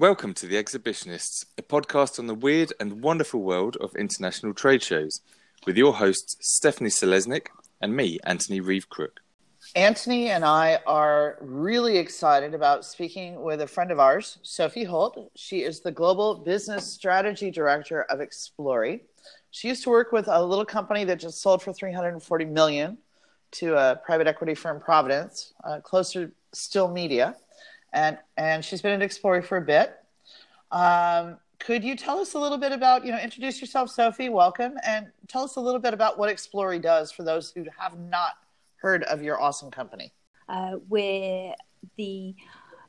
Welcome to The Exhibitionists, a podcast on the weird and wonderful world of international trade shows, with your hosts Stephanie Selesnik and me, Antony Reeve Crook. Antony and I are really excited about speaking with a friend of ours, Sophie Holt. She is the Global Business Strategy Director of Explori. She used to work with a little company that just sold for 340 million to a private equity firm, Providence, uh, closer still media, and and she's been at Explori for a bit. Um, could you tell us a little bit about you know introduce yourself, Sophie? Welcome, and tell us a little bit about what Explori does for those who have not heard of your awesome company? Uh, we're the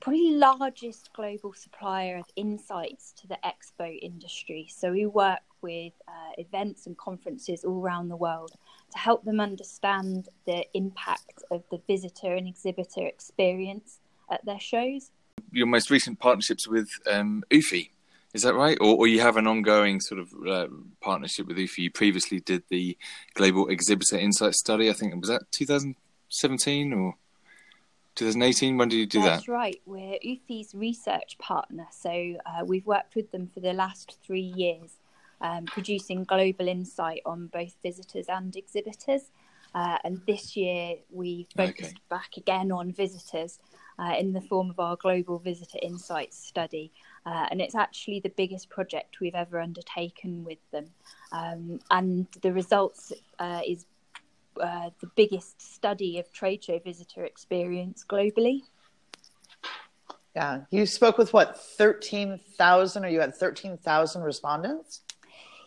probably largest global supplier of insights to the expo industry. So we work with uh, events and conferences all around the world to help them understand the impact of the visitor and exhibitor experience at their shows. Your most recent partnerships with um, UFI, is that right? Or, or, you have an ongoing sort of uh, partnership with UFI. You previously did the Global Exhibitor Insight Study. I think was that 2017 or 2018. When did you do That's that? That's right. We're UFI's research partner, so uh, we've worked with them for the last three years, um, producing global insight on both visitors and exhibitors. Uh, and this year we focused okay. back again on visitors uh, in the form of our Global Visitor Insights study. Uh, and it's actually the biggest project we've ever undertaken with them. Um, and the results uh, is uh, the biggest study of trade show visitor experience globally. Yeah, you spoke with what, 13,000 or you had 13,000 respondents?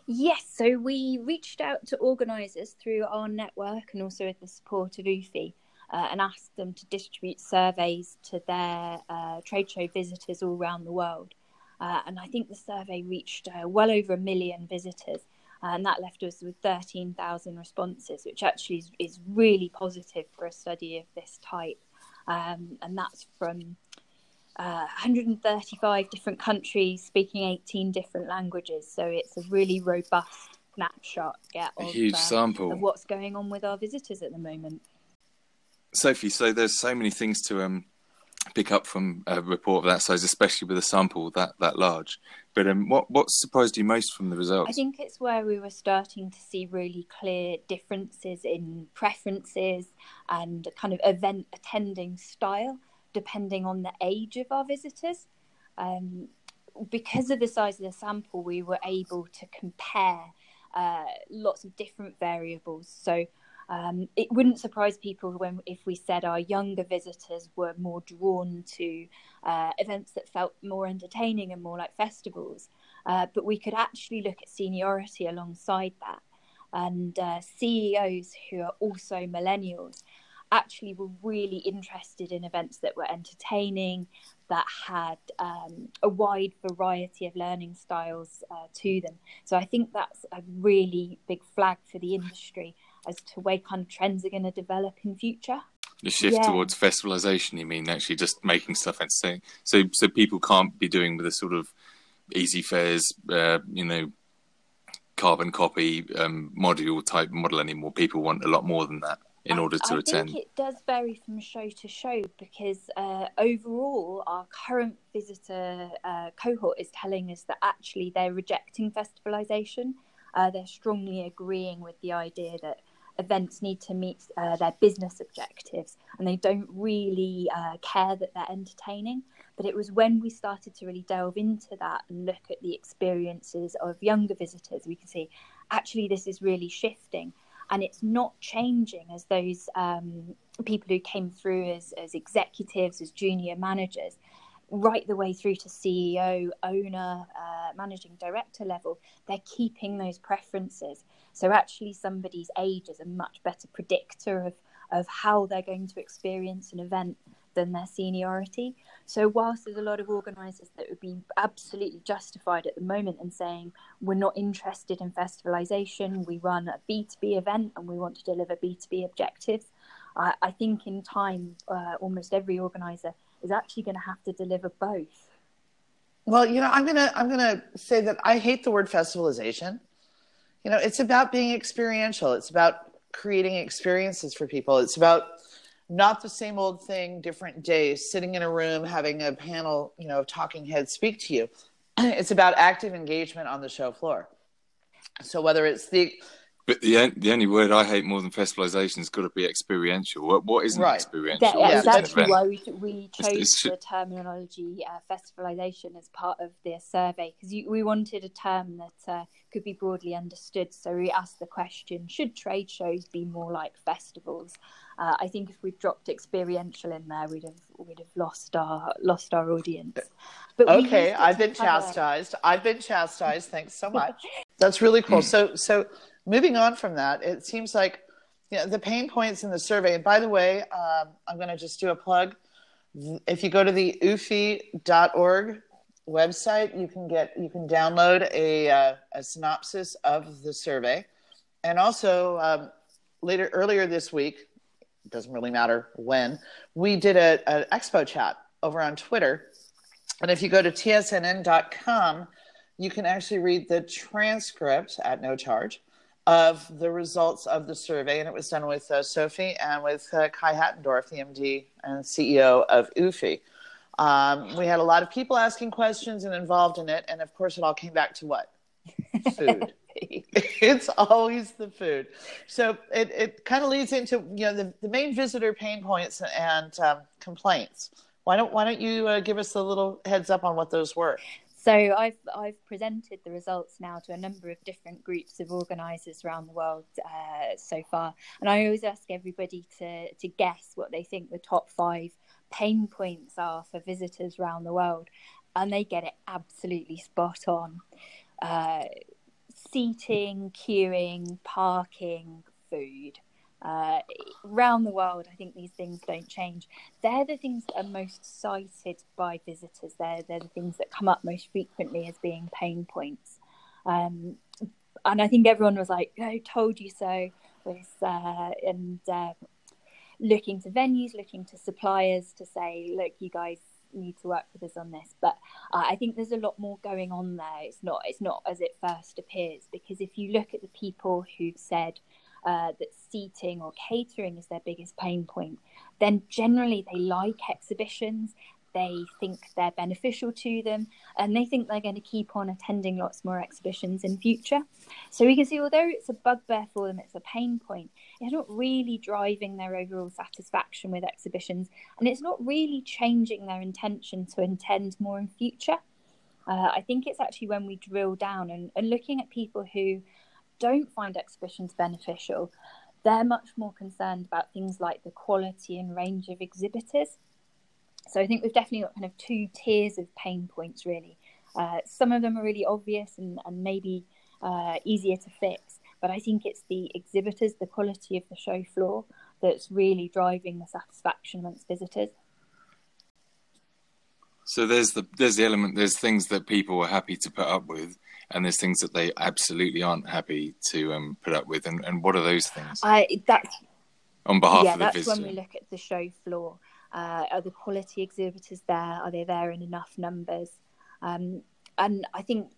Yes, so we reached out to organisers through our network and also with the support of UFI uh, and asked them to distribute surveys to their uh, trade show visitors all around the world. Uh, and I think the survey reached uh, well over a million visitors. Uh, and that left us with 13,000 responses, which actually is, is, really positive for a study of this type. Um, and that's from uh, 135 different countries speaking 18 different languages. So it's a really robust snapshot yeah, of, a huge sample of what's going on with our visitors at the moment. Sophie, so there's so many things to um, pick up from a report of that size, especially with a sample that that large. But um, what what surprised you most from the results? I think it's where we were starting to see really clear differences in preferences and kind of event attending style, depending on the age of our visitors. Um, because of the size of the sample, we were able to compare uh, lots of different variables. So um, it wouldn't surprise people when if we said our younger visitors were more drawn to uh, events that felt more entertaining and more like festivals. Uh, but we could actually look at seniority alongside that. And uh, CEOs who are also millennials actually were really interested in events that were entertaining, that had um, a wide variety of learning styles uh, to them. So I think that's a really big flag for the industry as to where kind of trends are going to develop in future. The shift yeah. towards festivalization, you mean actually just making stuff entertaining? So, so people can't be doing with a sort of Easyfairs, uh, you know, carbon copy um, module type model anymore. People want a lot more than that in order to I attend. I think it does vary from show to show because uh, overall, our current visitor uh, cohort is telling us that actually they're rejecting festivalization. Uh, they're strongly agreeing with the idea that events need to meet uh, their business objectives and they don't really uh, care that they're entertaining. But it was when we started to really delve into that and look at the experiences of younger visitors, we can see actually this is really shifting and it's not changing as those um, people who came through as, as executives, as junior managers right the way through to CEO, owner, uh, managing director level, they're keeping those preferences. So actually, somebody's age is a much better predictor of of how they're going to experience an event than their seniority. So whilst there's a lot of organisers that would be absolutely justified at the moment in saying we're not interested in festivalisation, we run a B2B event and we want to deliver B2B objectives, I, I think in time uh, almost every organiser is actually going to have to deliver both. Well, you know, I'm gonna I'm gonna say that I hate the word festivalization. You know, it's about being experiential. It's about creating experiences for people. It's about not the same old thing, different days, sitting in a room having a panel, you know, of talking heads speak to you. It's about active engagement on the show floor. So whether it's the but the the only word I hate more than festivalization has got to be experiential. What what isn't Right. experiential? That, Yeah, that's but- why we, we chose it's- the terminology uh, festivalization as part of the survey because we wanted a term that uh, could be broadly understood. So we asked the question: Should trade shows be more like festivals? Uh, I think if we dropped experiential in there, we'd have we'd have lost our lost our audience. But okay, I've been cover- chastised. I've been chastised. Thanks so much. That's really cool. So so moving on from that, it seems like you know, the pain points in the survey. And by the way, um, I'm going to just do a plug. If you go to the ufi.org website, you can get you can download a uh, a synopsis of the survey, and also um, later earlier this week, it doesn't really matter when, we did a, an expo chat over on Twitter. And if you go to tsnn.com, you can actually read the transcript at no charge of the results of the survey. And it was done with uh, Sophie and with uh, Kai Hattendorf, the MD and CEO of UFI. Um, we had a lot of people asking questions and involved in it. And of course, it all came back to what? Food. it's always the food. So it, it kind of leads into you know the, the main visitor pain points and um, complaints. Why don't Why don't you uh, give us a little heads up on what those were? So I've I've presented the results now to a number of different groups of organisers around the world uh, so far, and I always ask everybody to to guess what they think the top five pain points are for visitors around the world, and they get it absolutely spot on. Uh, seating, queuing, parking, food. Uh, around the world, I think these things don't change. They're the things that are most cited by visitors. They're, they're the things that come up most frequently as being pain points. Um, and I think everyone was like, "I told you so." With uh, and uh, looking to venues, looking to suppliers to say, "Look, you guys need to work with us on this." But uh, I think there's a lot more going on there. It's not it's not as it first appears because if you look at the people who've said uh, that seating or catering is their biggest pain point, then generally they like exhibitions. They think they're beneficial to them, and they think they're going to keep on attending lots more exhibitions in future. So we can see, although it's a bugbear for them, it's a pain point. It's not really driving their overall satisfaction with exhibitions, and it's not really changing their intention to attend more in future. Uh, I think it's actually when we drill down and, and looking at people who don't find exhibitions beneficial, they're much more concerned about things like the quality and range of exhibitors. So I think we've definitely got kind of two tiers of pain points, really. Uh, some of them are really obvious and, and maybe uh, easier to fix, but I think it's the exhibitors, the quality of the show floor, that's really driving the satisfaction amongst visitors. So there's the there's the element. There's things that people are happy to put up with, and there's things that they absolutely aren't happy to um, put up with. And, and what are those things I that's on behalf yeah, of the that's visitor? when we look at the show floor. Uh, are the quality exhibitors there? Are they there in enough numbers? Um, and I think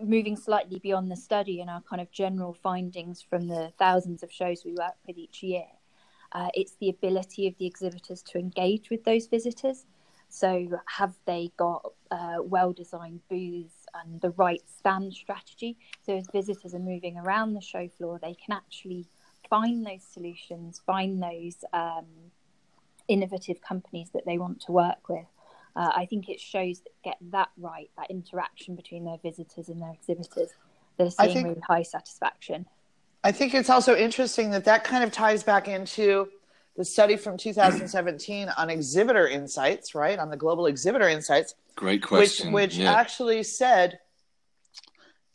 moving slightly beyond the study and our kind of general findings from the thousands of shows we work with each year, uh, it's the ability of the exhibitors to engage with those visitors. So, have they got uh, well designed booths and the right stand strategy? So, as visitors are moving around the show floor, they can actually find those solutions, find those um, innovative companies that they want to work with. Uh, I think it shows that get that right, that interaction between their visitors and their exhibitors, they're seeing think- really high satisfaction. I think it's also interesting that that kind of ties back into the study from 2017 on exhibitor insights, right? On the global exhibitor insights, Great question. which yeah. actually said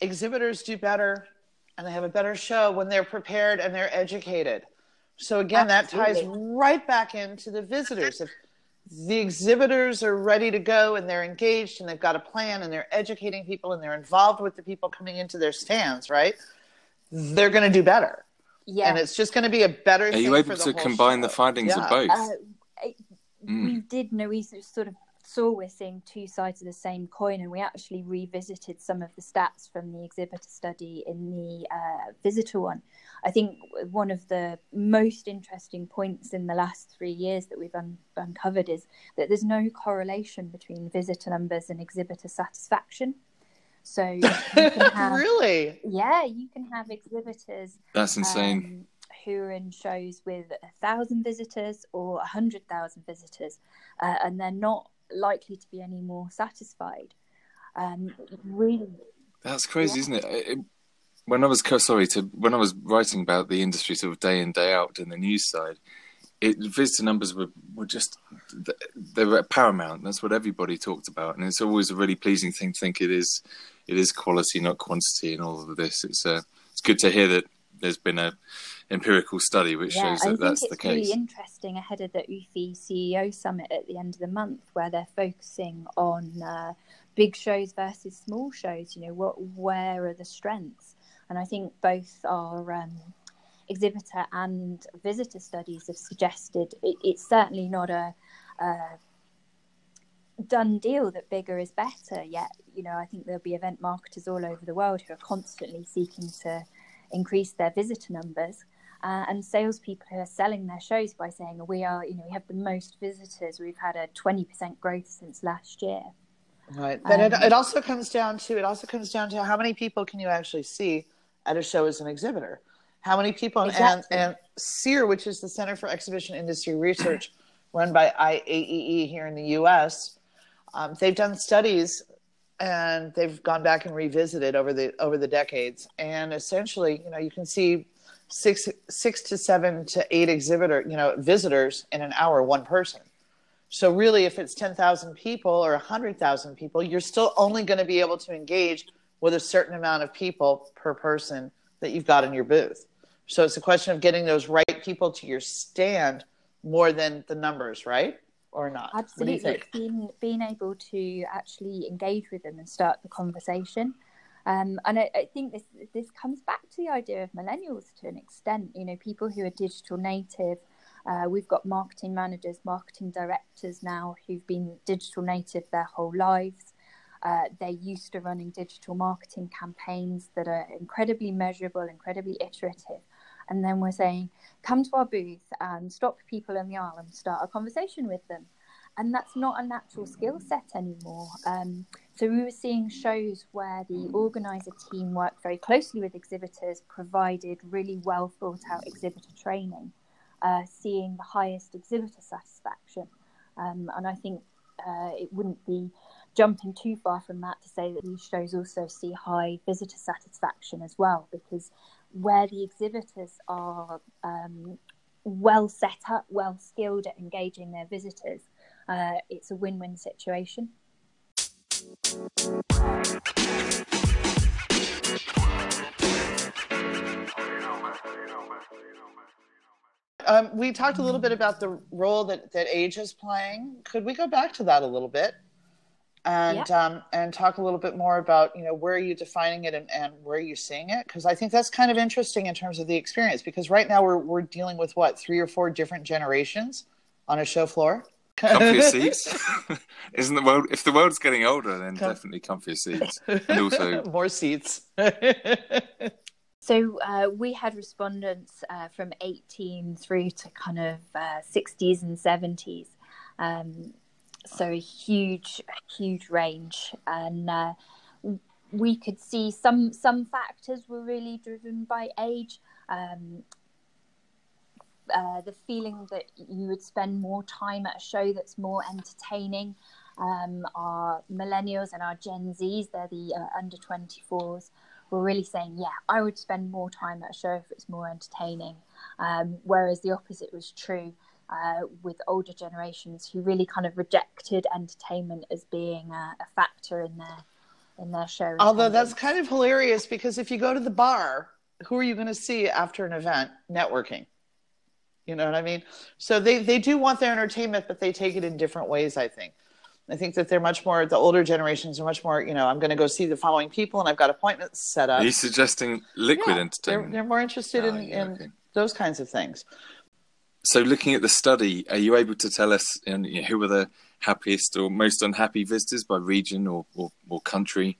exhibitors do better and they have a better show when they're prepared and they're educated. So again, that ties right back into the visitors. If the exhibitors are ready to go and they're engaged and they've got a plan and they're educating people and they're involved with the people coming into their stands, right? They're going to do better. Yeah, And it's just going to be a better Are thing you for able the to combine show. the findings Yeah. of both? uh, Mm. we did know we sort of saw we're seeing two sides of the same coin, and we actually revisited some of the stats from the exhibitor study in the uh, visitor one. I think one of the most interesting points in the last three years that we've un- uncovered is that there's no correlation between visitor numbers and exhibitor satisfaction. So you can have, really, yeah, you can have exhibitors. That's insane. Um, who are in shows with a thousand visitors or a hundred thousand visitors, uh, and they're not likely to be any more satisfied. Um, really, that's crazy, yeah. isn't it? it? When I was sorry to when I was writing about the industry sort of day in day out in the news side, it visitor numbers were, were just they were paramount. That's what everybody talked about, and it's always a really pleasing thing to think it is it is quality, not quantity, and all of this. It's uh, it's good to hear that there's been a empirical study which yeah, shows that that's the case. It's really interesting ahead of the UFI CEO summit at the end of the month, where they're focusing on uh, big shows versus small shows. You know, what where are the strengths? And I think both our um, exhibitor and visitor studies have suggested it, it's certainly not a, a done deal that bigger is better yet. You know, I think there'll be event marketers all over the world who are constantly seeking to increase their visitor numbers. Uh, and salespeople who are selling their shows by saying, "We are, you know, we have the most visitors. We've had a twenty percent growth since last year." Right. Then um, it, it also comes down to it also comes down to how many people can you actually see at a show as an exhibitor? How many people exactly. and, and CEIR, which is the Center for Exhibition Industry Research, run by IAEE here in the U.S. Um, they've done studies and they've gone back and revisited over the over the decades. And essentially you know you can see six six to seven to eight exhibitor you know visitors in an hour one person. So really if it's 10,000 people or 100,000 people you're still only going to be able to engage with a certain amount of people per person that you've got in your booth. So it's a question of getting those right people to your stand more than the numbers right or not? Absolutely, being being able to actually engage with them and start the conversation. Um, and I, I, think this this comes back to the idea of millennials to an extent. You know, people who are digital native. Uh, we've got marketing managers, marketing directors now who've been digital native their whole lives. Uh, they're used to running digital marketing campaigns that are incredibly measurable, incredibly iterative. And then we're saying, come to our booth and stop people in the aisle and start a conversation with them. And that's not a natural skill set anymore. Um, so we were seeing shows where the organizer team worked very closely with exhibitors, provided really well thought out exhibitor training, uh, seeing the highest exhibitor satisfaction. Um, and I think uh, it wouldn't be jumping too far from that to say that these shows also see high visitor satisfaction as well, because where the exhibitors are um, well set up, well skilled at engaging their visitors, uh, it's a win win situation. Um, we talked a little bit about the role that, that age is playing. Could we go back to that a little bit? And yeah. um, and talk a little bit more about you know where are you defining it and, and where are you seeing it because I think that's kind of interesting in terms of the experience because right now we're we're dealing with what three or four different generations on a show floor. comfier seats, isn't the world? If the world's getting older, then Com- definitely comfier seats, and also more seats. So uh, we had respondents uh, from 18 through to kind of uh, 60s and 70s. Um, so a huge, huge range, and uh, we could see some some factors were really driven by age. Um, uh, the feeling that you would spend more time at a show that's more entertaining. Um, our millennials and our Gen Zs, they're the uh, under 24s, were really saying, yeah, I would spend more time at a show if it's more entertaining. Um, whereas the opposite was true uh, with older generations who really kind of rejected entertainment as being a, a factor in their in their show. Although that's kind of hilarious because if you go to the bar, who are you going to see after an event? Networking. You know what I mean? So they they do want their entertainment, but they take it in different ways. I think. I think that they're much more the older generations are much more. You know, I'm going to go see the following people, and I've got appointments set up. Are you suggesting liquid yeah, entertainment? They're, they're more interested oh, in, yeah, in okay. those kinds of things. So, looking at the study, are you able to tell us you know, who were the happiest or most unhappy visitors by region or, or, or country?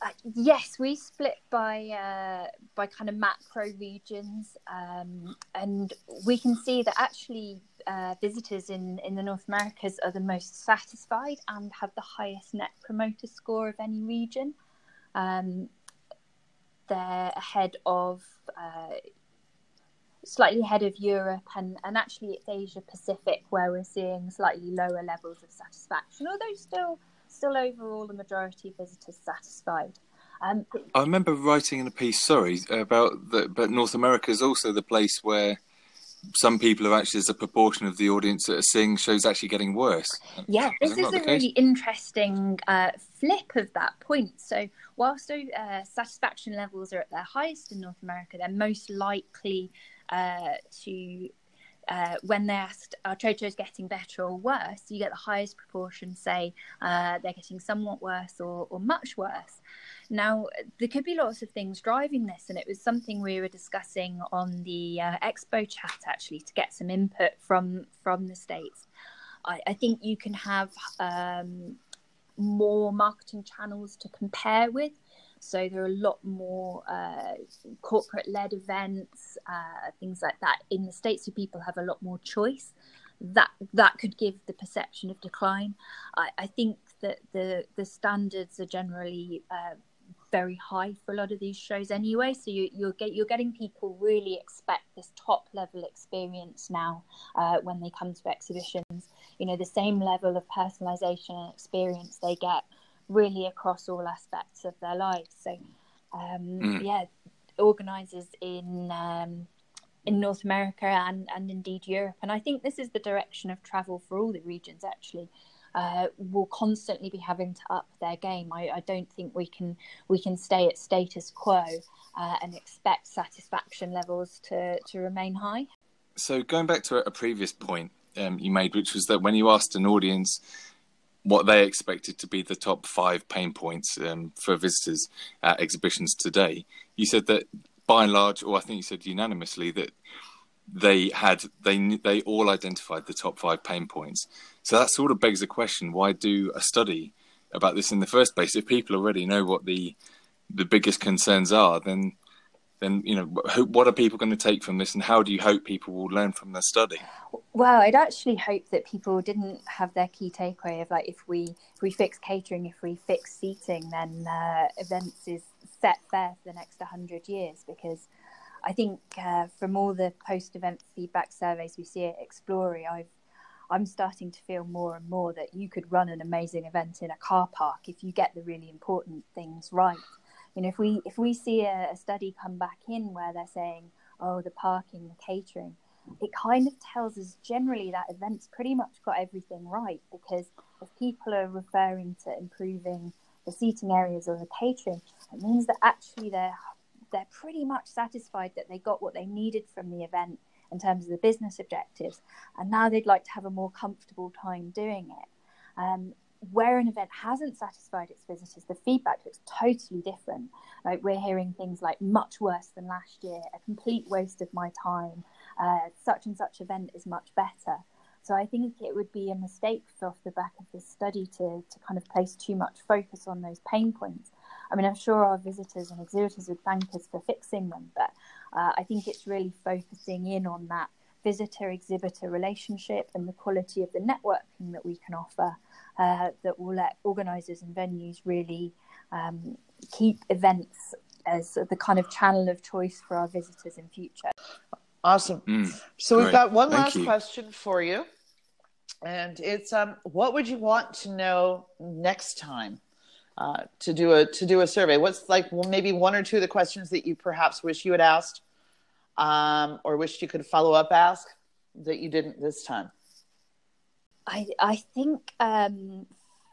Uh, yes, we split by uh, by kind of macro regions, um, and we can see that actually uh, visitors in, in the North Americas are the most satisfied and have the highest net promoter score of any region. Um, they're ahead of uh, slightly ahead of Europe and, and actually it's Asia Pacific where we're seeing slightly lower levels of satisfaction, although still still overall the majority of visitors satisfied. Um, I remember writing in a piece, sorry, about that, but North America is also the place where some people are actually, as a proportion of the audience that are seeing shows, actually getting worse. Yeah, this is, a really interesting uh, flip of that point. So, whilst uh, satisfaction levels are at their highest in North America, they're most likely uh, to uh, when they asked, are trade shows getting better or worse? You get the highest proportion say uh, they're getting somewhat worse or, or much worse. Now, there could be lots of things driving this, and it was something we were discussing on the uh, expo chat actually to get some input from from the states. I, I think you can have um, more marketing channels to compare with. So there are a lot more uh, corporate-led events, uh, things like that in the states, so people have a lot more choice. That that could give the perception of decline. I, I think that the the standards are generally uh, very high for a lot of these shows anyway. So you, you're get you're getting people really expect this top level experience now uh, when they come to exhibitions. You know, the same level of personalization and experience they get really across all aspects of their lives. So um, mm. yeah, organizers in um, in North America and and indeed Europe, and I think this is the direction of travel for all the regions actually uh, will constantly be having to up their game. I, I, don't think we can we can stay at status quo uh, and expect satisfaction levels to to remain high. So going back to a previous point um, you made, which was that when you asked an audience what they expected to be the top five pain points um, for visitors at exhibitions today, you said that by and large, or I think you said unanimously that they had they they all identified the top five pain points. So that sort of begs the question: Why do a study about this in the first place? If people already know what the the biggest concerns are, then then you know what are people going to take from this, and how do you hope people will learn from their study? Well, I'd actually hope that people didn't have their key takeaway of like if we if we fix catering, if we fix seating, then uh, events is set fair for the next hundred years because I think uh, from all the post-event feedback surveys we see at Explori, I've I'm starting to feel more and more that you could run an amazing event in a car park if you get the really important things right. You know, if we if we see a, a study come back in where they're saying, oh, the parking, the catering, it kind of tells us generally that event's pretty much got everything right because if people are referring to improving the seating areas or the catering, it means that actually they're they're pretty much satisfied that they got what they needed from the event in terms of the business objectives, and now they'd like to have a more comfortable time doing it. Um, where an event hasn't satisfied its visitors, the feedback looks totally different. Like we're hearing things like much worse than last year, a complete waste of my time, uh, such and such event is much better. So I think it would be a mistake off the back of this study to, to kind of place too much focus on those pain points I mean, I'm sure our visitors and exhibitors would thank us for fixing them, but uh, I think it's really focusing in on that visitor exhibitor relationship and the quality of the networking that we can offer uh, that will let organisers and venues really um, keep events as the kind of channel of choice for our visitors in future. Awesome. Mm, so we've got one Thank last you. question for you. And it's um, what would you want to know next time? Uh, to do a to do a survey. What's like well, maybe one or two of the questions that you perhaps wish you had asked, um, or wished you could follow up ask that you didn't this time? I I think um,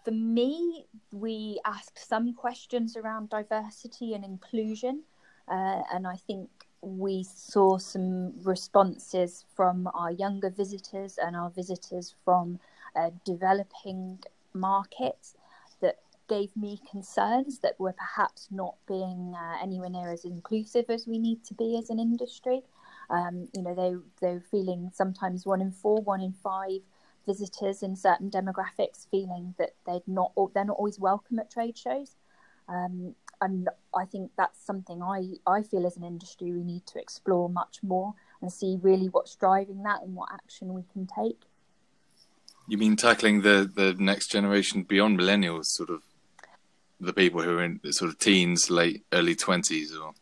for me, we asked some questions around diversity and inclusion, uh, and I think we saw some responses from our younger visitors and our visitors from uh, developing markets that gave me concerns that we're perhaps not being uh, anywhere near as inclusive as we need to be as an industry. Um, you know, they they're feeling sometimes one in four, one in five visitors in certain demographics feeling that they're not they're not always welcome at trade shows. Um, and I think that's something I, I feel as an industry we need to explore much more and see really what's driving that and what action we can take. You mean tackling the, the next generation beyond millennials, sort of the people who are in sort of teens, late early twenties, or?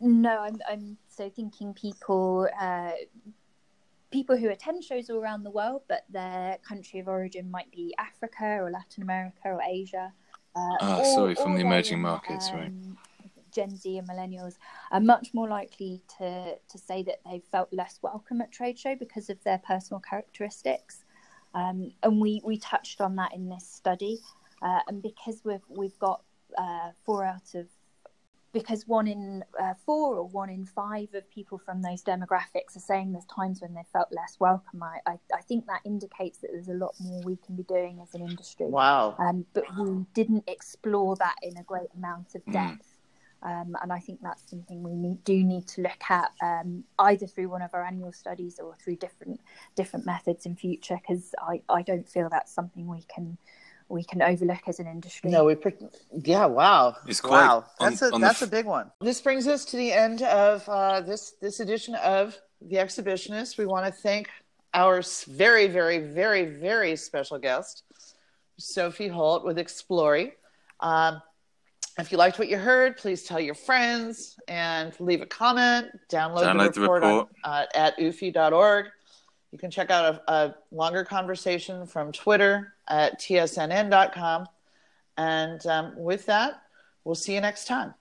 No, I'm I'm so thinking people uh, people who attend shows all around the world, but their country of origin might be Africa or Latin America or Asia. Uh, or, sorry, from the emerging markets, um, right? Gen Z and millennials are much more likely to to say that they felt less welcome at trade show because of their personal characteristics, um, and we we touched on that in this study, uh, and because we've we've got uh, four out of because one in uh, four or one in five of people from those demographics are saying there's times when they felt less welcome. I, I, I, think that indicates that there's a lot more we can be doing as an industry. Wow. Um, but we didn't explore that in a great amount of mm. depth. Um, and I think that's something we need, do need to look at um, either through one of our annual studies or through different different methods in future because I, I don't feel that's something we can we can overlook as an industry. No, we, yeah, wow, it's quite, wow, that's a on that's a big one. This brings us to the end of uh, this this edition of the Exhibitionist. We want to thank our very, very, very, very special guest, Sophie Holt with Explori. Um, if you liked what you heard, please tell your friends and leave a comment. Download, Download the report, the report. On, uh, at ufi.org. You can check out a, a longer conversation from Twitter at tsnn.com. And um, with that, we'll see you next time.